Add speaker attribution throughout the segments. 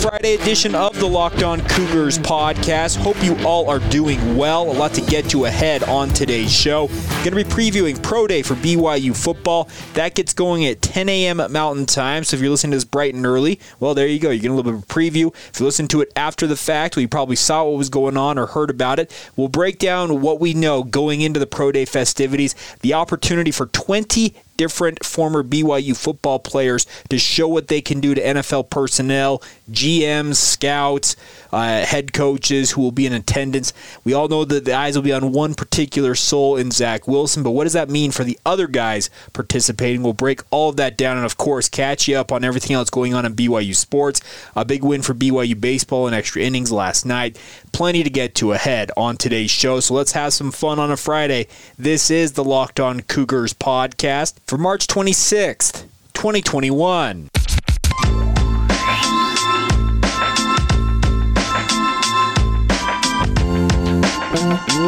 Speaker 1: Friday edition of the Locked On Cougars podcast. Hope you all are doing well. A lot to get to ahead on today's show. Going to be previewing Pro Day for BYU football. That gets going at 10 a.m. Mountain Time. So if you're listening to this bright and early, well, there you go. You're getting a little bit of a preview. If you listen to it after the fact, well, you probably saw what was going on or heard about it. We'll break down what we know going into the Pro Day festivities, the opportunity for 20 different former BYU football players to show what they can do to NFL personnel, GMs, scouts, uh, head coaches who will be in attendance. We all know that the eyes will be on one particular soul in Zach Wilson, but what does that mean for the other guys participating? We'll break all of that down and, of course, catch you up on everything else going on in BYU sports. A big win for BYU baseball in extra innings last night. Plenty to get to ahead on today's show, so let's have some fun on a Friday. This is the Locked On Cougars podcast for March 26th, 2021.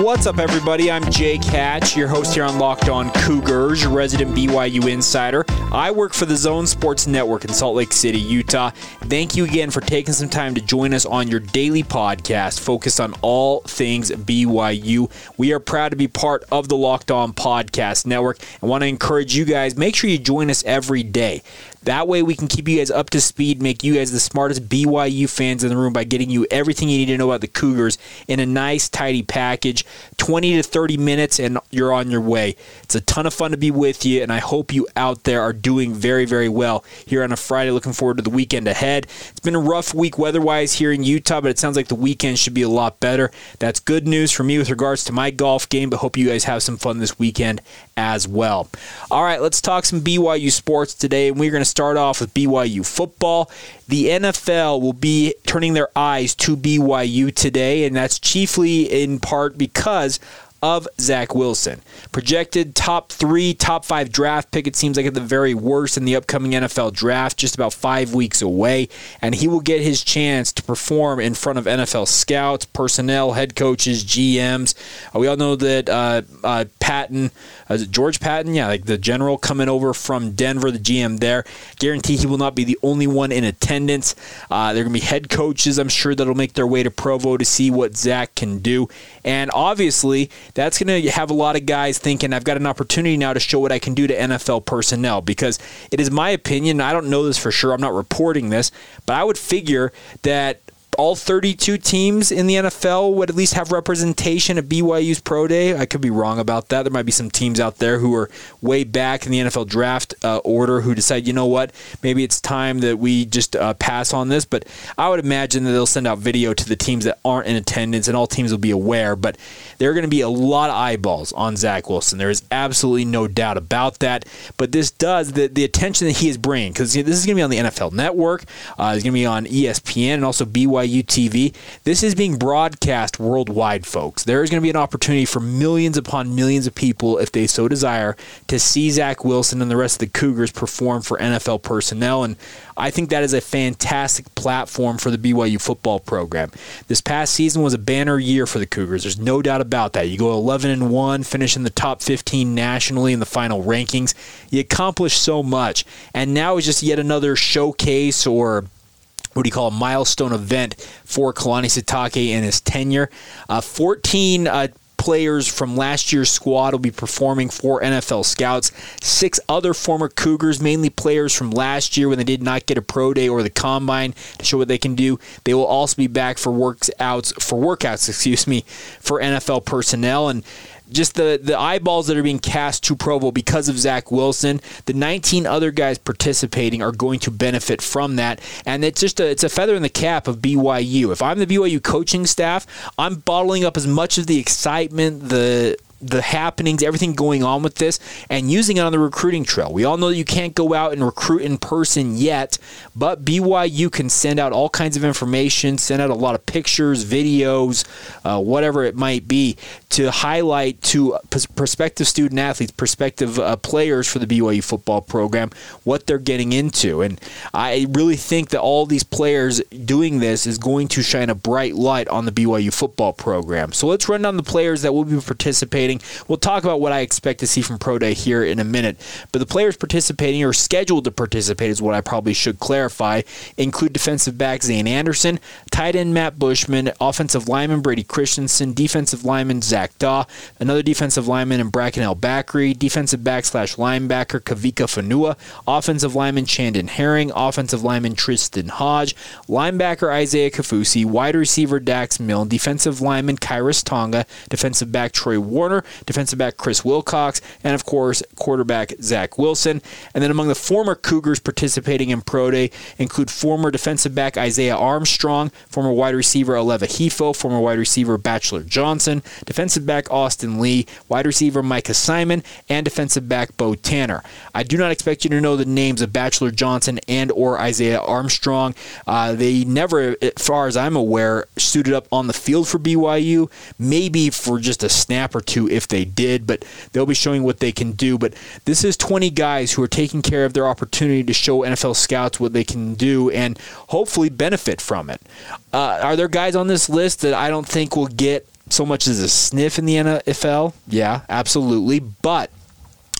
Speaker 1: What's up, everybody? I'm Jake Hatch, your host here on Locked On Cougars, your resident BYU insider. I work for the Zone Sports Network in Salt Lake City, Utah. Thank you again for taking some time to join us on your daily podcast focused on all things BYU. We are proud to be part of the Locked On Podcast Network. I want to encourage you guys, make sure you join us every day. That way, we can keep you guys up to speed, make you guys the smartest BYU fans in the room by getting you everything you need to know about the Cougars in a nice, tidy package. 20 to 30 minutes, and you're on your way. It's a ton of fun to be with you, and I hope you out there are doing very, very well here on a Friday. Looking forward to the weekend ahead. It's been a rough week weather wise here in Utah, but it sounds like the weekend should be a lot better. That's good news for me with regards to my golf game, but hope you guys have some fun this weekend as well. All right, let's talk some BYU sports today, and we're going to start off with BYU football. The NFL will be turning their eyes to BYU today, and that's chiefly in part because of Zach Wilson. Projected top three, top five draft pick, it seems like at the very worst in the upcoming NFL draft, just about five weeks away. And he will get his chance to perform in front of NFL scouts, personnel, head coaches, GMs. Uh, we all know that uh, uh, Paton, uh, George Paton, yeah, like the general coming over from Denver, the GM there. Guarantee he will not be the only one in attendance. Uh, there are going to be head coaches, I'm sure, that'll make their way to Provo to see what Zach can do. And obviously, that's going to have a lot of guys thinking, I've got an opportunity now to show what I can do to NFL personnel. Because it is my opinion, I don't know this for sure, I'm not reporting this, but I would figure that all 32 teams in the NFL would at least have representation at BYU's Pro Day. I could be wrong about that. There might be some teams out there who are way back in the NFL draft uh, order who decide, you know what, maybe it's time that we just uh, pass on this. But I would imagine that they'll send out video to the teams that aren't in attendance, and all teams will be aware. But there are going to be a lot of eyeballs on Zach Wilson. There is absolutely no doubt about that. But this does the, the attention that he is bringing because this is going to be on the NFL Network. Uh, it's going to be on ESPN and also BYU TV. This is being broadcast worldwide, folks. There is going to be an opportunity for millions upon millions of people, if they so desire, to see Zach Wilson and the rest of the Cougars perform for NFL personnel. And I think that is a fantastic platform for the BYU football program. This past season was a banner year for the Cougars. There's no doubt about that. You go 11 and 1, finish in the top 15 nationally in the final rankings. You accomplish so much. And now is just yet another showcase or what do you call a milestone event for Kalani Sitake and his tenure. Uh, 14 uh, players from last year's squad will be performing for NFL scouts. Six other former Cougars, mainly players from last year when they did not get a pro day or the combine to show what they can do. They will also be back for workouts for workouts, excuse me, for NFL personnel and just the, the eyeballs that are being cast to Provo because of Zach Wilson. The 19 other guys participating are going to benefit from that, and it's just a, it's a feather in the cap of BYU. If I'm the BYU coaching staff, I'm bottling up as much of the excitement, the the happenings, everything going on with this, and using it on the recruiting trail. We all know that you can't go out and recruit in person yet, but BYU can send out all kinds of information, send out a lot of pictures, videos, uh, whatever it might be, to highlight to prospective student athletes, prospective uh, players for the BYU football program, what they're getting into. And I really think that all these players doing this is going to shine a bright light on the BYU football program. So let's run down the players that will be participating. We'll talk about what I expect to see from Pro Day here in a minute. But the players participating or scheduled to participate is what I probably should clarify. Include defensive back Zayne Anderson, tight end Matt Bushman, offensive lineman Brady Christensen, defensive lineman Zach Dawe, another defensive lineman in Bracken El-Bakri, defensive back slash linebacker Kavika Fonua, offensive lineman Chandon Herring, offensive lineman Tristen Hoge, linebacker Isaiah Kaufusi, wide receiver Dax Milne, defensive lineman Khyiris Tonga, defensive back Troy Warner, defensive back Chris Wilcox, and of course, quarterback Zach Wilson. And then among the former Cougars participating in Pro Day include former defensive back Isaiah Armstrong, former wide receiver Aleva Hifo, former wide receiver Bachelor Johnson, defensive back Austin Lee, wide receiver Micah Simon, and defensive back Bo Tanner. I do not expect you to know the names of Bachelor Johnson and or Isaiah Armstrong. Uh, they never, as far as I'm aware, suited up on the field for BYU. Maybe for just a snap or two if they did, but they'll be showing what they can do. But this is 20 guys who are taking care of their opportunity to show NFL scouts what they can do and hopefully benefit from it. Uh, are there guys on this list that I don't think will get so much as a sniff in the NFL? Yeah, absolutely. But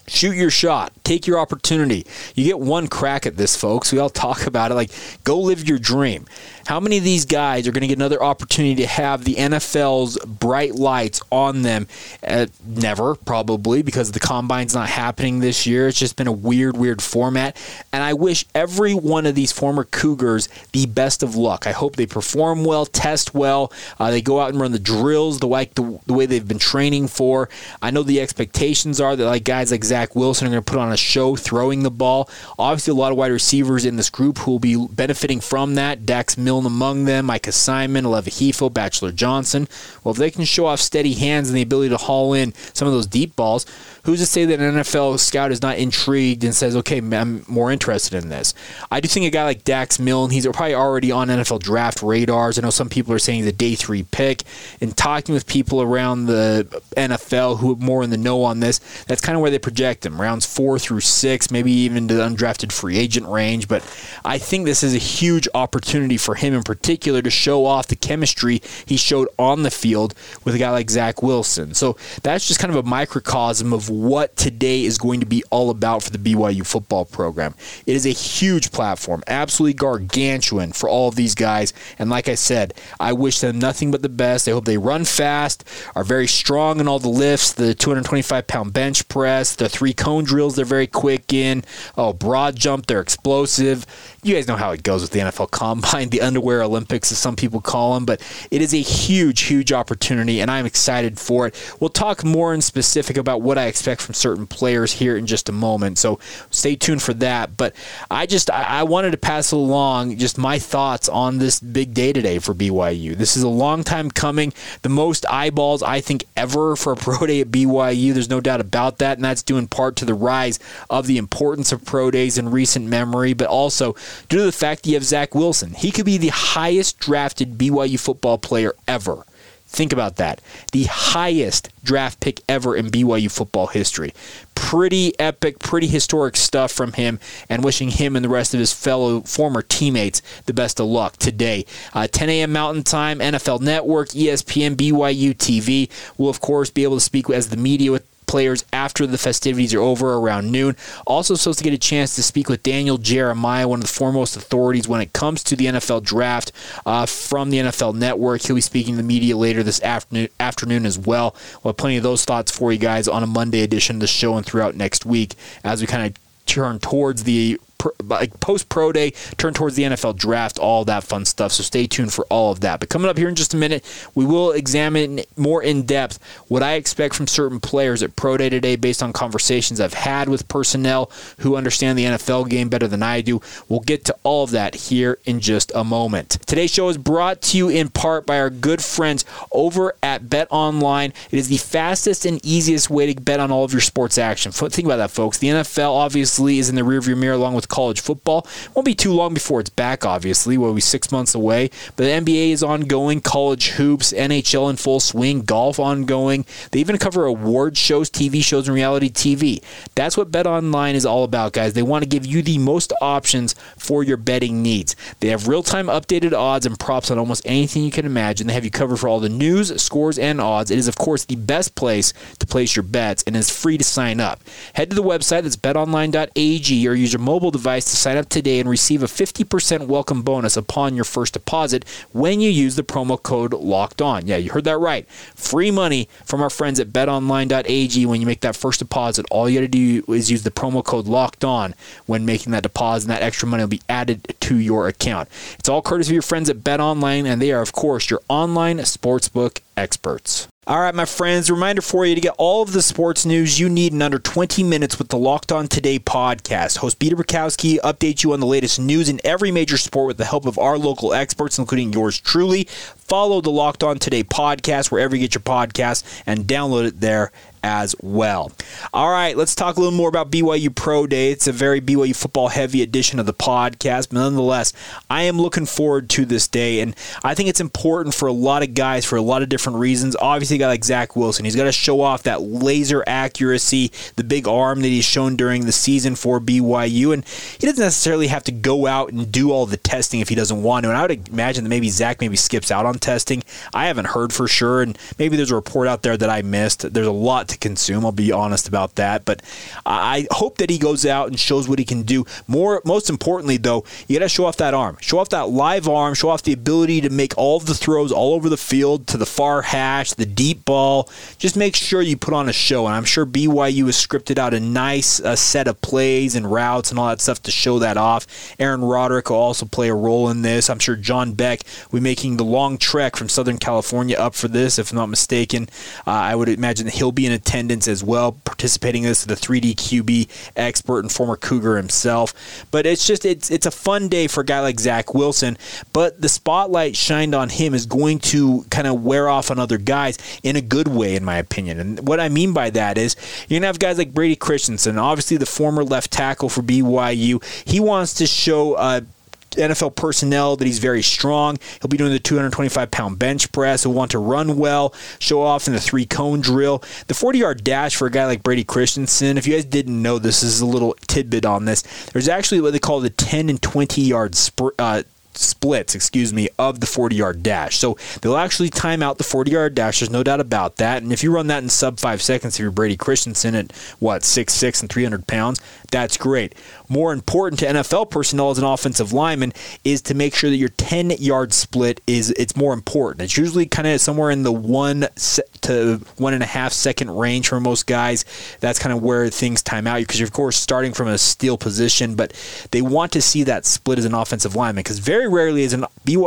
Speaker 1: shoot your shot take your opportunity you get one crack at this folks we all talk about it like go live your dream how many of these guys are going to get another opportunity to have the NFL's bright lights on them? Uh, never, probably, because the combine's not happening this year. It's just been a weird, weird format. And I wish every one of these former Cougars the best of luck. I hope they perform well, test well, uh, they go out and run the drills the way, the, the way they've been training for. I know the expectations are that like guys like Zach Wilson are going to put on a show throwing the ball. Obviously, a lot of wide receivers in this group who will be benefiting from that. Dax Milne among them, Micah Simon, Aleva Bachelor Johnson. Well, if they can show off steady hands and the ability to haul in some of those deep balls, who's to say that an NFL scout is not intrigued and says, okay, I'm more interested in this? I do think a guy like Dax Milne, he's probably already on NFL draft radars. I know some people are saying he's a day three pick. And talking with people around the NFL who are more in the know on this, that's kind of where they project him rounds four through six, maybe even to the undrafted free agent range. But I think this is a huge opportunity for him in particular to show off the chemistry he showed on the field with a guy like Zach Wilson. So that's just kind of a microcosm of what today is going to be all about for the BYU football program. It is a huge platform, absolutely gargantuan for all of these guys. And like I said, I wish them nothing but the best. I hope they run fast, are very strong in all the lifts, the 225 pound bench press, the three cone drills, they're very quick in. Oh, broad jump, they're explosive you guys know how it goes with the NFL Combine, the underwear Olympics, as some people call them, but it is a huge, huge opportunity, and I'm excited for it. We'll talk more in specific about what I expect from certain players here in just a moment, so stay tuned for that. But I just I wanted to pass along just my thoughts on this big day today for BYU. This is a long time coming, the most eyeballs I think ever for a pro day at BYU. There's no doubt about that, and that's due in part to the rise of the importance of pro days in recent memory, but also due to the fact that you have Zach Wilson. He could be the highest drafted BYU football player ever. Think about that. The highest draft pick ever in BYU football history. Pretty epic, pretty historic stuff from him, and wishing him and the rest of his fellow former teammates the best of luck today. Uh, 10 a.m. Mountain Time, NFL Network, ESPN, BYU TV. We'll, of course, be able to speak as the media with players after the festivities are over around noon. Also, supposed to get a chance to speak with Daniel Jeremiah, one of the foremost authorities when it comes to the NFL draft uh, from the NFL Network. He'll be speaking to the media later this afternoon, afternoon as well. We'll have plenty of those thoughts for you guys on a Monday edition of the show and throughout next week as we kind of turn towards the like post pro day, turn towards the NFL draft, all that fun stuff. So stay tuned for all of that. But coming up here in just a minute, we will examine more in depth what I expect from certain players at pro day today based on conversations I've had with personnel who understand the NFL game better than I do. We'll get to all of that here in just a moment. Today's show is brought to you in part by our good friends over at Bet Online. It is the fastest and easiest way to bet on all of your sports action. Think about that, folks. The NFL obviously is in the rearview mirror along with college football. Won't be too long before it's back, obviously. We'll be six months away. But the NBA is ongoing, college hoops, NHL in full swing, golf ongoing. They even cover award shows, TV shows, and reality TV. That's what Bet Online is all about, guys. They want to give you the most options for your betting needs. They have real time updated odds and props on almost anything you can imagine. They have you covered for all the news, scores, and odds. It is, of course, the best place to place your bets and is free to sign up. Head to the website that's betonline.ag or use your mobile device to sign up today and receive a 50% welcome bonus upon your first deposit when you use the promo code locked on. Yeah, you heard that right. Free money from our friends at betonline.ag when you make that first deposit. All you got to do is use the promo code locked on when making that deposit, and that extra money will be added to your account. It's all courtesy of your friends at BetOnline, and they are, of course, your online sportsbook experts. All right, my friends, reminder for you to get all of the sports news you need in under 20 minutes with the Locked On Today podcast. Host Peter Bukowski updates you on the latest news in every major sport with the help of our local experts, including yours truly. Follow the Locked On Today podcast wherever you get your podcasts and download it there as well. All right, let's talk a little more about BYU Pro Day. It's a very BYU football heavy edition of the podcast, but nonetheless, I am looking forward to this day, and I think it's important for a lot of guys for a lot of different reasons. Obviously, a guy like Zach Wilson, he's got to show off that laser accuracy, the big arm that he's shown during the season for BYU, and he doesn't necessarily have to go out and do all the testing if he doesn't want to. And I would imagine that maybe Zach maybe skips out on testing. I haven't heard for sure, and maybe there's a report out there that I missed. There's a lot to consume. I'll be honest about that, but I hope that he goes out and shows what he can do. More, most importantly, though, you got to show off that arm, show off that live arm, show off the ability to make all of the throws all over the field to the far hash, the deep ball. Just make sure you put on a show, and I'm sure BYU has scripted out a nice uh, set of plays and routes and all that stuff to show that off. Aaron Roderick will also play a role in this. I'm sure John Beck will be making the long trek from Southern California up for this, if I'm not mistaken. Uh, I would imagine that he'll be in attendance as well, participating in this, the 3D QB expert and former Cougar himself. But it's just it's it's a fun day for a guy like Zach Wilson. But the spotlight shined on him is going to kind of wear off on other guys in a good way, in my opinion. And what I mean by that is you're gonna have guys like Brady Christensen, obviously the former left tackle for BYU. He wants to show. Uh, NFL personnel that he's very strong. He'll be doing the 225 pound bench press. He'll want to run well, show off in the three cone drill. The 40 yard dash for a guy like Brady Christensen, if you guys didn't know this, is a little tidbit on this. There's actually what they call the 10 and 20 yard uh, splits, excuse me, of the 40 yard dash. So they'll actually time out the 40 yard dash. There's no doubt about that. And if you run that in sub five seconds, if you're Brady Christensen at what, six six and 300 pounds, that's great. More important to NFL personnel as an offensive lineman is to make sure that your 10 yard split is it's more important. It's usually kind of somewhere in the one to one and a half second range for most guys. That's kind of where things time out because you're of course starting from a steel position, but they want to see that split as an offensive lineman because very rarely is an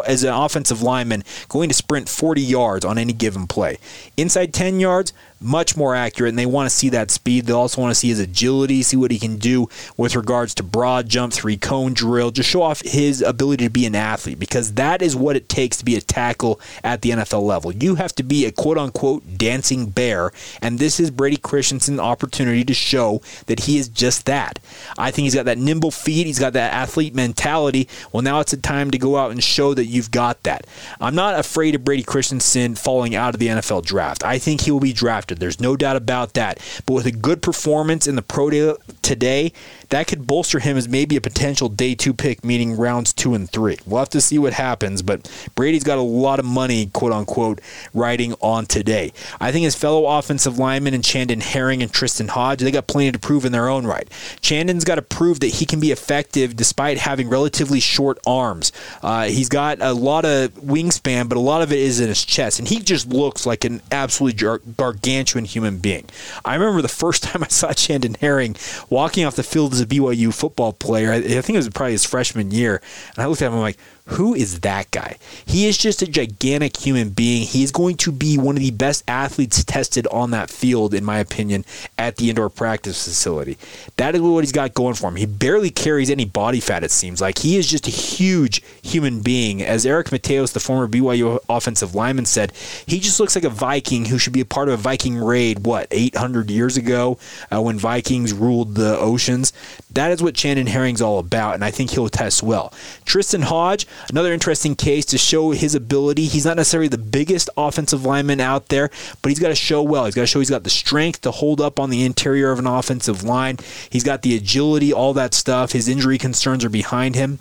Speaker 1: as an offensive lineman going to sprint 40 yards on any given play. Inside 10 yards, much more accurate, and they want to see that speed. They also want to see his agility, see what he can do with regards to broad jump, three cone drill, just show off his ability to be an athlete because that is what it takes to be a tackle at the NFL level. You have to be a quote unquote dancing bear, and this is Brady Christensen's opportunity to show that he is just that. I think he's got that nimble feet, he's got that athlete mentality. Well, now it's a time to go out and show that you've got that. I'm not afraid of Brady Christensen falling out of the NFL draft. I think he will be drafted. There's no doubt about that. But with a good performance in the pro day today, that could bolster him as maybe a potential day two pick, meaning rounds two and three. We'll have to see what happens, but Brady's got a lot of money, quote unquote, riding on today. I think his fellow offensive linemen and Chandon Herring and Tristen Hoge, they got plenty to prove in their own right. Chandon's got to prove that he can be effective despite having relatively short arms. Uh, he's got a lot of wingspan, but a lot of it is in his chest, and he just looks like an absolutely gargantuan gargantuan human being. I remember the first time I saw Chandon Herring walking off the field as a BYU football player. I, think it was probably his freshman year, and I looked at him I'm like, who is that guy? He is just a gigantic human being. He is going to be one of the best athletes tested on that field, in my opinion, at the indoor practice facility. That is what he's got going for him. He barely carries any body fat, it seems like. He is just a huge human being. As Eric Mateos, the former BYU offensive lineman, said, he just looks like a Viking who should be a part of a Viking raid, what, 800 years ago uh, when Vikings ruled the oceans. That is what Chandon Herring's all about, and I think he'll test well. Tristen Hoge, Another interesting case to show his ability. He's not necessarily the biggest offensive lineman out there, but he's got to show well. He's got to show he's got the strength to hold up on the interior of an offensive line. He's got the agility, all that stuff. His injury concerns are behind him.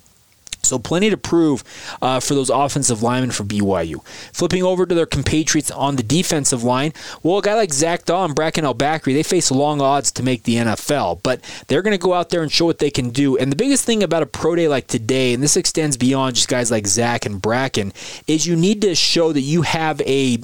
Speaker 1: So plenty to prove uh, for those offensive linemen for BYU. Flipping over to their compatriots on the defensive line, well, a guy like Zach Dawe and Bracken El-Bakri, they face long odds to make the NFL, but they're going to go out there and show what they can do. And the biggest thing about a pro day like today, and this extends beyond just guys like Zach and Bracken, is you need to show that you have a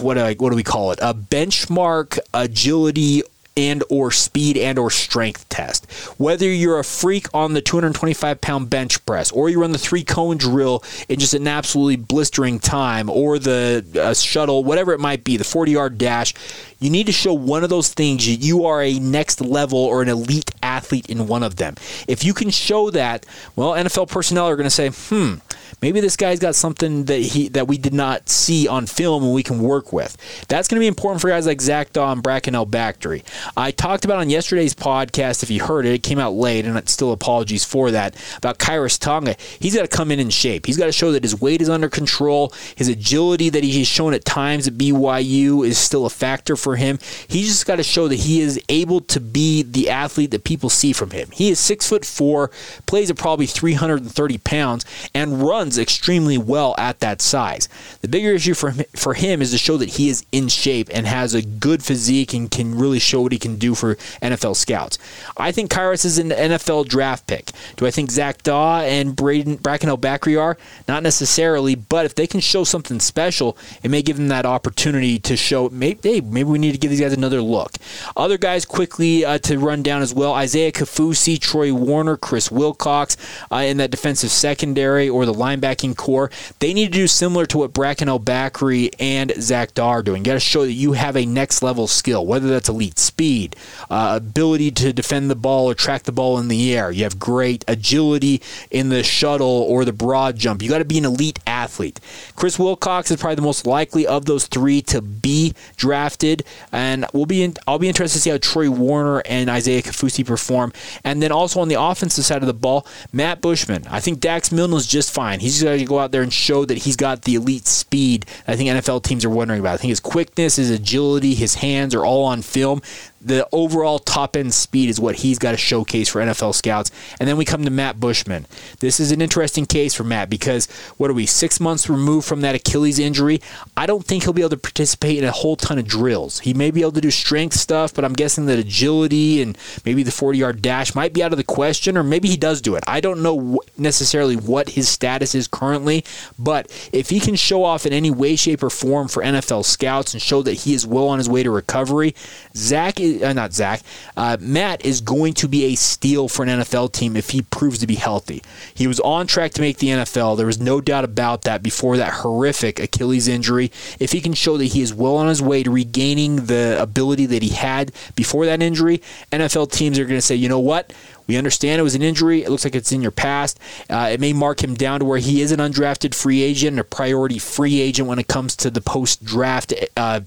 Speaker 1: what do, I, what do we call it? A benchmark agility and or speed and or strength test. Whether you're a freak on the 225 pound bench press or you run the three cone drill in just an absolutely blistering time or the uh, shuttle, whatever it might be, the 40 yard dash, you need to show one of those things. That you are a next level or an elite athlete in one of them. If you can show that, well, NFL personnel are going to say, hmm, maybe this guy's got something that he that we did not see on film and we can work with. That's going to be important for guys like Zach Dawe and Bracken El-Bakri. I talked about on yesterday's podcast, if you heard it, it came out late, and it's still apologies for that, about Khyiris Tonga. He's got to come in in shape. He's got to show that his weight is under control, his agility that he's shown at times at BYU is still a factor for him. He's just got to show that he is able to be the athlete that people see from him. He is six foot four, plays at probably 330 pounds, and runs extremely well at that size. The bigger issue for him, for him is to show that he is in shape and has a good physique and can really show what he can do for NFL scouts. I think Khyiris is an NFL draft pick. Do I think Zach Dawe and Braden Bracken El-Bakri are? Not necessarily, but if they can show something special, it may give them that opportunity to show. Maybe hey, maybe we need to give these guys another look. Other guys quickly uh, to run down as well: Isaiah Kaufusi, Troy Warner, Chris Wilcox uh, in that defensive secondary or the linebacking corps. They need to do similar to what Bracken El-Bakri and Zach Dawe are doing. You got to show that you have a next level skill, whether that's elite speed, uh, ability to defend the ball or track the ball in the air. You have great agility in the shuttle or the broad jump. You got to be an elite athlete. Chris Wilcox is probably the most likely of those three to be drafted, and we'll be in, I'll be interested to see how Troy Warner and Isaiah Kaufusi perform. And then also on the offensive side of the ball, Matt Bushman. I think Dax Milne is just fine. He's got to go out there and show that he's got the elite speed I think NFL teams are wondering about. I think his quickness, his agility, his hands are all on film the overall top end speed is what he's got to showcase for NFL scouts. And then we come to Matt Bushman. This is an interesting case for Matt because what are we, six months removed from that Achilles injury? I don't think he'll be able to participate in a whole ton of drills. He may be able to do strength stuff, but I'm guessing that agility and maybe the 40 yard dash might be out of the question, or maybe he does do it. I don't know necessarily what his status is currently, but if he can show off in any way, shape, or form for NFL scouts and show that he is well on his way to recovery, Zach is uh, not Zach, uh, Matt is going to be a steal for an NFL team if he proves to be healthy. He was on track to make the NFL. There was no doubt about that before that horrific Achilles injury. If he can show that he is well on his way to regaining the ability that he had before that injury, NFL teams are going to say, you know what? We understand it was an injury. It looks like it's in your past. Uh, it may mark him down to where he is an undrafted free agent, a priority free agent when it comes to the post draft uh,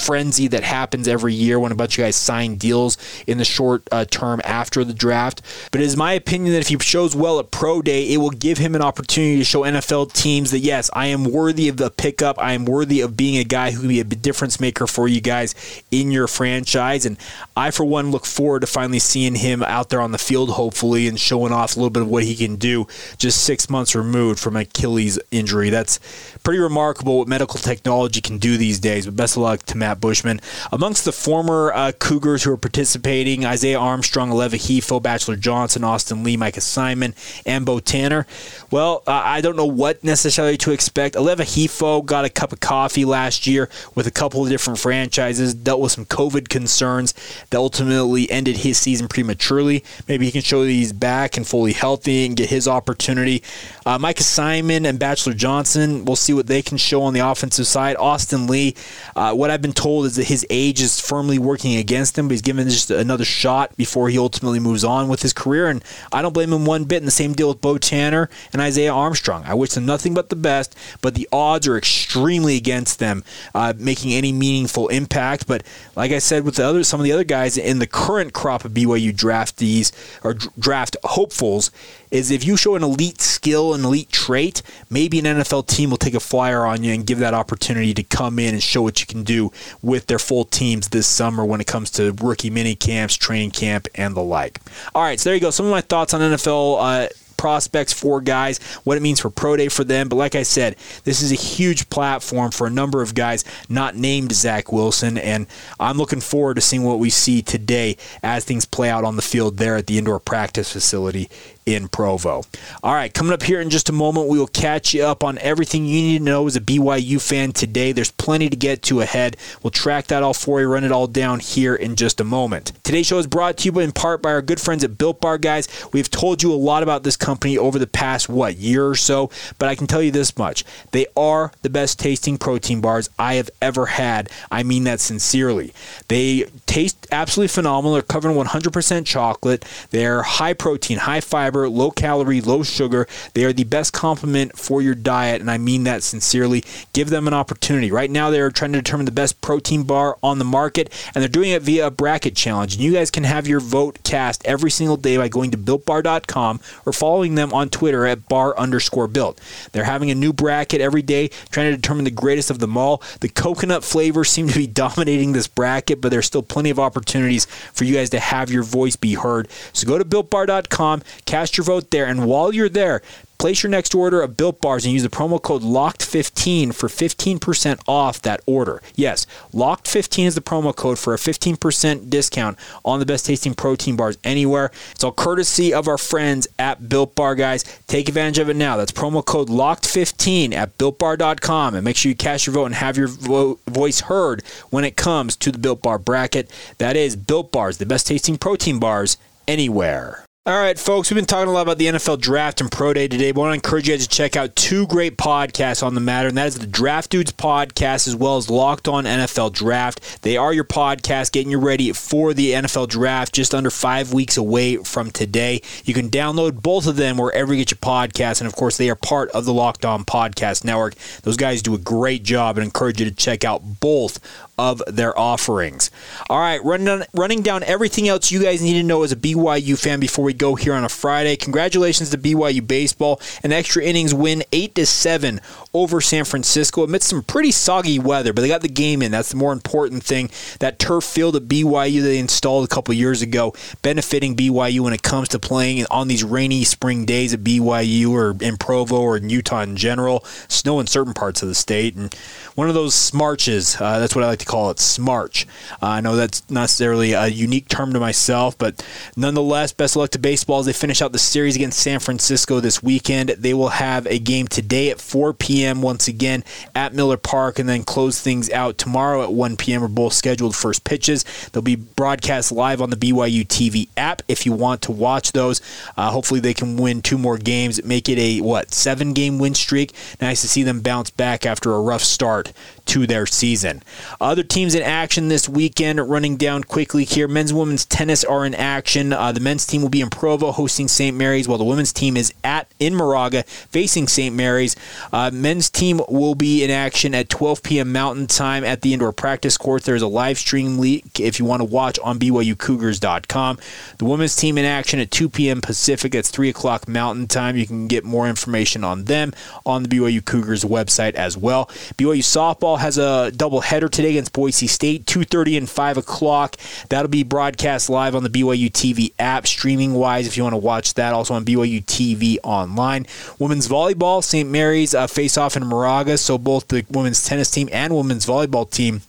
Speaker 1: frenzy that happens every year when a bunch of guys sign deals in the short uh, term after the draft. But it is my opinion that if he shows well at pro day, it will give him an opportunity to show NFL teams that yes, I am worthy of the pickup. I am worthy of being a guy who can be a difference maker for you guys in your franchise. And I, for one, look forward to finally seeing him out there on the field, hopefully, and showing off a little bit of what he can do just six months removed from Achilles injury. That's pretty remarkable what medical technology can do these days. But best best of luck to Matt Bushman. Amongst the former uh, Cougars who are participating, Isaiah Armstrong, Aleva Hifo, Bachelor Johnson, Austin Lee, Micah Simon, and Bo Tanner. Well, uh, I don't know what necessarily to expect. Aleva Hifo got a cup of coffee last year with a couple of different franchises, dealt with some COVID concerns that ultimately ended his season prematurely. Maybe he can show that he's back and fully healthy and get his opportunity. Uh, Micah Simon and Bachelor Johnson, we'll see what they can show on the offensive side. Austin Lee, uh, what I've been told is that his age is firmly working against him, but he's given just another shot before he ultimately moves on with his career, and I don't blame him one bit. And the same deal with Bo Tanner and Isaiah Armstrong. I wish them nothing but the best, but the odds are extremely against them uh, making any meaningful impact. But like I said with the other, some of the other guys in the current crop of BYU draftees or draft hopefuls, is if you show an elite skill, an elite trait, maybe an NFL team will take a flyer on you and give that opportunity to come in and show what you can do with their full teams this summer when it comes to rookie mini camps, training camp, and the like. All right, so there you go. Some of my thoughts on NFL. Uh, prospects for guys, what it means for Pro Day for them. But like I said, this is a huge platform for a number of guys not named Zach Wilson, and I'm looking forward to seeing what we see today as things play out on the field there at the indoor practice facility in Provo. All right, coming up here in just a moment, we will catch you up on everything you need to know as a BYU fan today. There's plenty to get to ahead. We'll track that all for you, run it all down here in just a moment. Today's show is brought to you in part by our good friends at Built Bar, guys. We've told you a lot about this company over the past, what, year or so, but I can tell you this much. They are the best tasting protein bars I have ever had. I mean that sincerely. They taste absolutely phenomenal. They're covered in 100% chocolate. They're high protein, high fiber low calorie, low sugar. They are the best complement for your diet, and I mean that sincerely. Give them an opportunity. Right now, they're trying to determine the best protein bar on the market, and they're doing it via a bracket challenge. And you guys can have your vote cast every single day by going to builtbar.com or following them on Twitter at bar underscore built. They're having a new bracket every day, trying to determine the greatest of them all. The coconut flavors seem to be dominating this bracket, but there's still plenty of opportunities for you guys to have your voice be heard. So go to builtbar.com, cast your vote there. And while you're there, place your next order of Built Bars and use the promo code LOCKED15 for 15% off that order. Yes, LOCKED15 is the promo code for a 15% discount on the best tasting protein bars anywhere. It's all courtesy of our friends at Built Bar, guys. Take advantage of it now. That's promo code LOCKED15 at BuiltBar.com and make sure you cast your vote and have your vo- voice heard when it comes to the Built Bar bracket. That is Built Bars, the best tasting protein bars anywhere. All right, folks, we've been talking a lot about the NFL draft and pro day today, but I want to encourage you guys to check out two great podcasts on the matter, and that is the Draft Dudes podcast as well as Locked On NFL Draft. They are your podcast getting you ready for the NFL draft just under five weeks away from today. You can download both of them wherever you get your podcasts, and of course, they are part of the Locked On Podcast Network. Those guys do a great job and encourage you to check out both of their offerings. All right, running down, running down everything else you guys need to know as a BYU fan before we go here on a Friday. Congratulations to BYU baseball, an extra innings win, eight to seven over San Francisco amidst some pretty soggy weather, but they got the game in. That's the more important thing. That turf field at BYU they installed a couple years ago, benefiting BYU when it comes to playing on these rainy spring days at BYU or in Provo or in Utah in general. Snow in certain parts of the state, and one of those smarches. Uh, that's what I like to call it, smarch. Uh, I know that's not necessarily a unique term to myself, but nonetheless, best of luck to baseball as they finish out the series against San Francisco this weekend. They will have a game today at 4 p.m. once again at Miller Park, and then close things out tomorrow at 1 p.m. Are both scheduled first pitches. They'll be broadcast live on the BYU TV app if you want to watch those. Uh, hopefully, they can win two more games, make it a what seven game win streak. Nice to see them bounce back after a rough start to their season. Other teams in action this weekend, running down quickly here. Men's and women's tennis are in action. Uh, the men's team will be in Provo hosting St. Mary's, while the women's team is at in Moraga facing St. Mary's. Uh, men's team will be in action at 12 p.m. Mountain Time at the indoor practice court. There's a live stream link if you want to watch on BYUCougars.com. The women's team in action at 2 p.m. Pacific. That's 3 o'clock Mountain Time. You can get more information on them on the BYU Cougars website as well. BYU softball has a double header today against Boise State, 2.30 and 5 o'clock. That'll be broadcast live on the BYU TV app, streaming wise, if you want to watch that. Also on BYU TV online. Women's volleyball, St. Mary's uh, face off in Moraga. So both the women's tennis team and women's volleyball team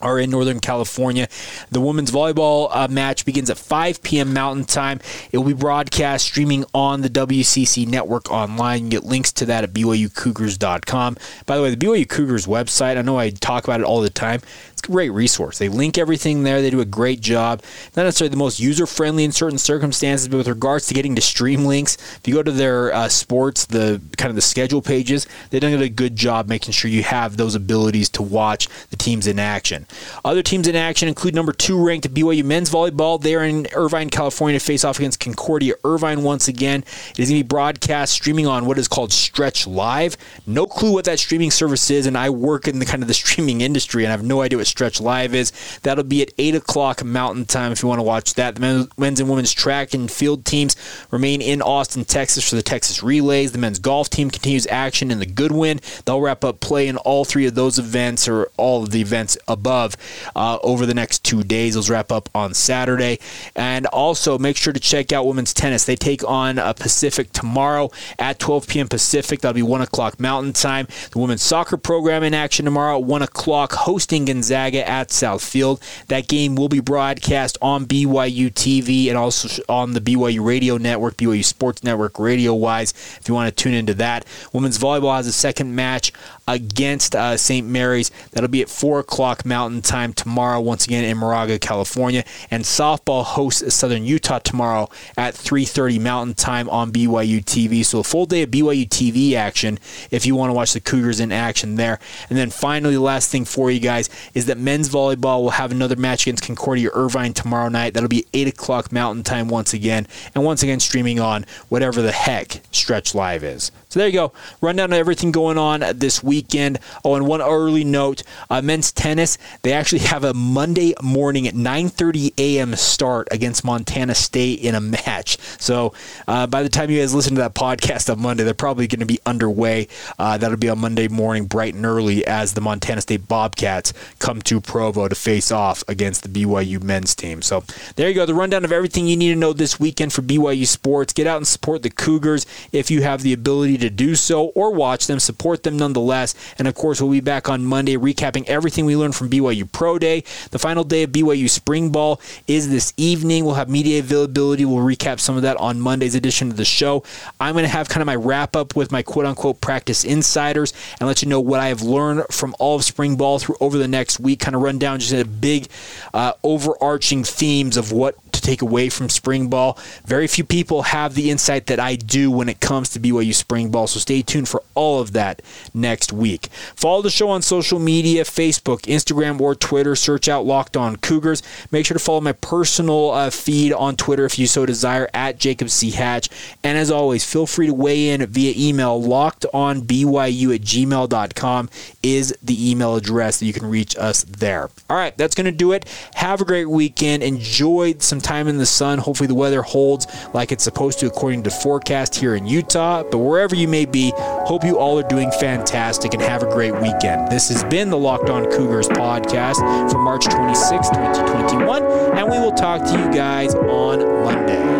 Speaker 1: are in Northern California. The women's volleyball uh, match begins at 5 p.m. Mountain Time. It will be broadcast streaming on the WCC network online. You get links to that at BYUCougars.com. By the way, the BYU Cougars website, I know I talk about it all the time. It's a great resource. They link everything there. They do a great job. Not necessarily the most user friendly in certain circumstances, but with regards to getting to stream links, if you go to their uh, sports, the kind of the schedule pages, they've done a good job making sure you have those abilities to watch the teams in action. Other teams in action include number two ranked BYU men's volleyball. They're in Irvine, California to face off against Concordia Irvine once again. It is going to be broadcast streaming on what is called Stretch Live. No clue what that streaming service is, and I work in the kind of the streaming industry, and I have no idea what Stretch Live is. That'll be at 8 o'clock Mountain Time if you want to watch that. The men's and women's track and field teams remain in Austin, Texas for the Texas Relays. The men's golf team continues action in the Goodwin. They'll wrap up play in all three of those events or all of the events above uh, over the next two days. Those wrap up on Saturday. And also make sure to check out women's tennis. They take on uh, Pacific tomorrow at 12 p.m. Pacific. That'll be 1 o'clock Mountain Time. The women's soccer program in action tomorrow at 1 o'clock, hosting Gonzaga Gonzaga at Southfield. That game will be broadcast on BYU TV and also on the BYU Radio Network, BYU Sports Network radio wise, if you want to tune into that. Women's volleyball has a second match against uh, St. Mary's. That'll be at 4 o'clock Mountain Time tomorrow, once again in Moraga, California. And softball hosts Southern Utah tomorrow at 3.30 Mountain Time on BYU TV. So a full day of BYU TV action if you want to watch the Cougars in action there. And then finally, the last thing for you guys is that men's volleyball will have another match against Concordia Irvine tomorrow night. That'll be 8 o'clock Mountain Time once again. And once again, streaming on whatever the heck Stretch Live is. So there you go. Rundown of everything going on this weekend. Oh, and one early note: uh, men's tennis. They actually have a Monday morning at 9:30 a.m. start against Montana State in a match. So uh, by the time you guys listen to that podcast on Monday, they're probably going to be underway. Uh, that'll be on Monday morning, bright and early, as the Montana State Bobcats come to Provo to face off against the BYU men's team. So there you go. The rundown of everything you need to know this weekend for BYU sports. Get out and support the Cougars if you have the ability to do so or watch them, support them nonetheless. And of course, we'll be back on Monday recapping everything we learned from BYU Pro Day. The final day of BYU Spring Ball is this evening. We'll have media availability. We'll recap some of that on Monday's edition of the show. I'm going to have kind of my wrap up with my quote unquote practice insiders and let you know what I have learned from all of spring ball through over the next week. Kind of run down just a big uh, overarching themes of what to take away from spring ball. Very few people have the insight that I do when it comes to BYU spring ball, so stay tuned for all of that next week. Follow the show on social media Facebook, Instagram, or Twitter. Search out Locked On Cougars. Make sure to follow my personal uh, feed on Twitter if you so desire at Jacob C. Hatch. And as always, feel free to weigh in via email. LockedOnBYU at gmail.com is the email address that you can reach us there. All right, that's going to do it. Have a great weekend. Enjoy some time in the sun. Hopefully, the weather holds like it's supposed to according to forecast here in Utah. But wherever you may be, hope you all are doing fantastic and have a great weekend. This has been the Locked On Cougars podcast for March 26, 2021, and we will talk to you guys on Monday.